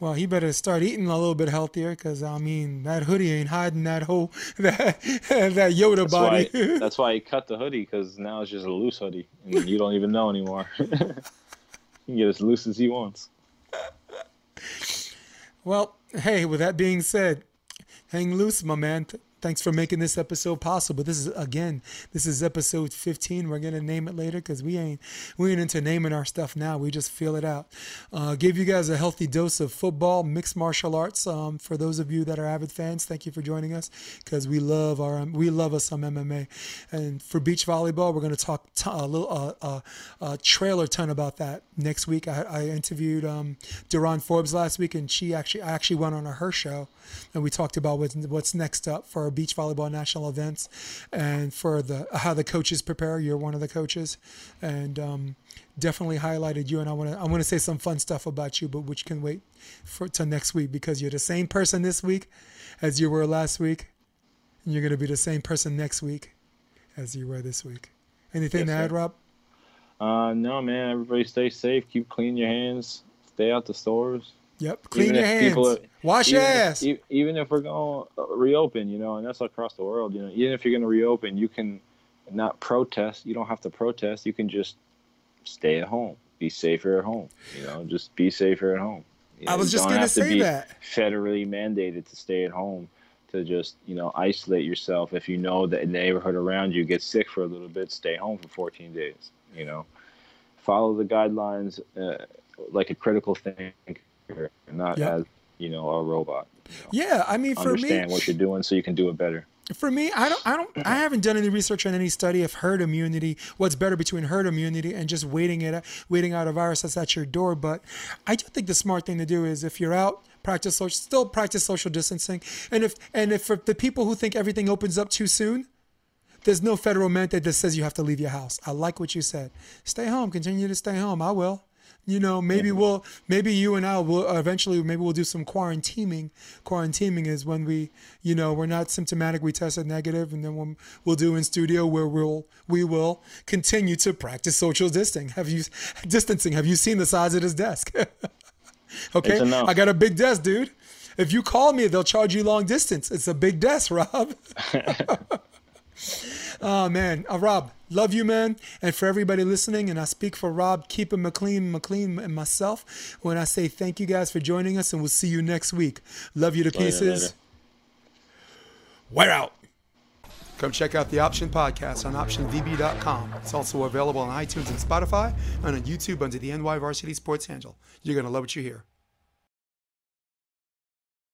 Well, he better start eating a little bit healthier because I mean that hoodie ain't hiding that whole *laughs* that *laughs* that Yoda That's body. why, *laughs* that's why he cut the hoodie because now it's just a loose hoodie, and you don't even know anymore. he can get as loose as he wants. well, hey, with that being said, hang loose, my man. Th- Thanks for making this episode possible. This is again, this is episode 15. We're gonna name it later because we ain't we ain't into naming our stuff now. We just feel it out. Uh, gave you guys a healthy dose of football, mixed martial arts. Um, for those of you that are avid fans, thank you for joining us because we love our we love us some MMA. And for beach volleyball, we're gonna talk t- a little uh, uh, uh, trailer ton about that next week. I, I interviewed um, Duran Forbes last week, and she actually I actually went on her show, and we talked about what's what's next up for our beach volleyball national events, and for the how the coaches prepare. You're one of the coaches, and um, definitely highlighted you. And I want to I want to say some fun stuff about you, but which can wait for to next week because you're the same person this week as you were last week, and you're gonna be the same person next week as you were this week. Anything Yes, to add, sir. Rob? Uh, no, man. Everybody stay safe. Keep cleaning your hands. Stay out the stores. Yep. Clean Even your hands. people Wash your ass. If, even if we're going to reopen, you know, and that's across the world, you know, even if you're going to reopen, you can not protest. You don't have to protest. You can just stay at home. Be safer at home. You know, just be safer at home. You I was just don't gonna say be that. Federally mandated to stay at home to just you know isolate yourself. If you know that the neighborhood around you gets sick for a little bit, stay home for 14 days. You know, follow the guidelines uh, like a critical thinker, not Yep. as you know a robot. Yeah, I mean, for me, Understand what you're doing so you can do it better. for me, I don't, I don't, I haven't done any research on any study of herd immunity. What's better between herd immunity and just waiting it, waiting out a virus that's at your door? But I do think the smart thing to do is if you're out, practice social, still practice social distancing. And if, and if for the people who think everything opens up too soon, there's no federal mandate that says you have to leave your house. I like what you said. Stay home. Continue to stay home. I will. You know, maybe we'll, maybe you and I will uh, eventually, maybe we'll do some quarantining. Quarantining is when we, you know, we're not symptomatic, we tested negative, and then we'll, we'll do in studio where we'll, we will continue to practice social distancing. Have you, distancing? Have you seen the size of this desk? *laughs* okay, I got a big desk, dude. If you call me, they'll charge you long distance. It's a big desk, Rob. *laughs* *laughs* Oh man, uh, Rob, love you, man. And for everybody listening, and I speak for Rob, keep it McLean, McLean, and myself when I say thank you guys for joining us, and we'll see you next week. Love you to Later, pieces. later. We're out. Come check out the Option Podcast on OptionVB.com. It's also available on iTunes and Spotify and on YouTube under the NY Varsity Sports handle. You're going to love what you hear.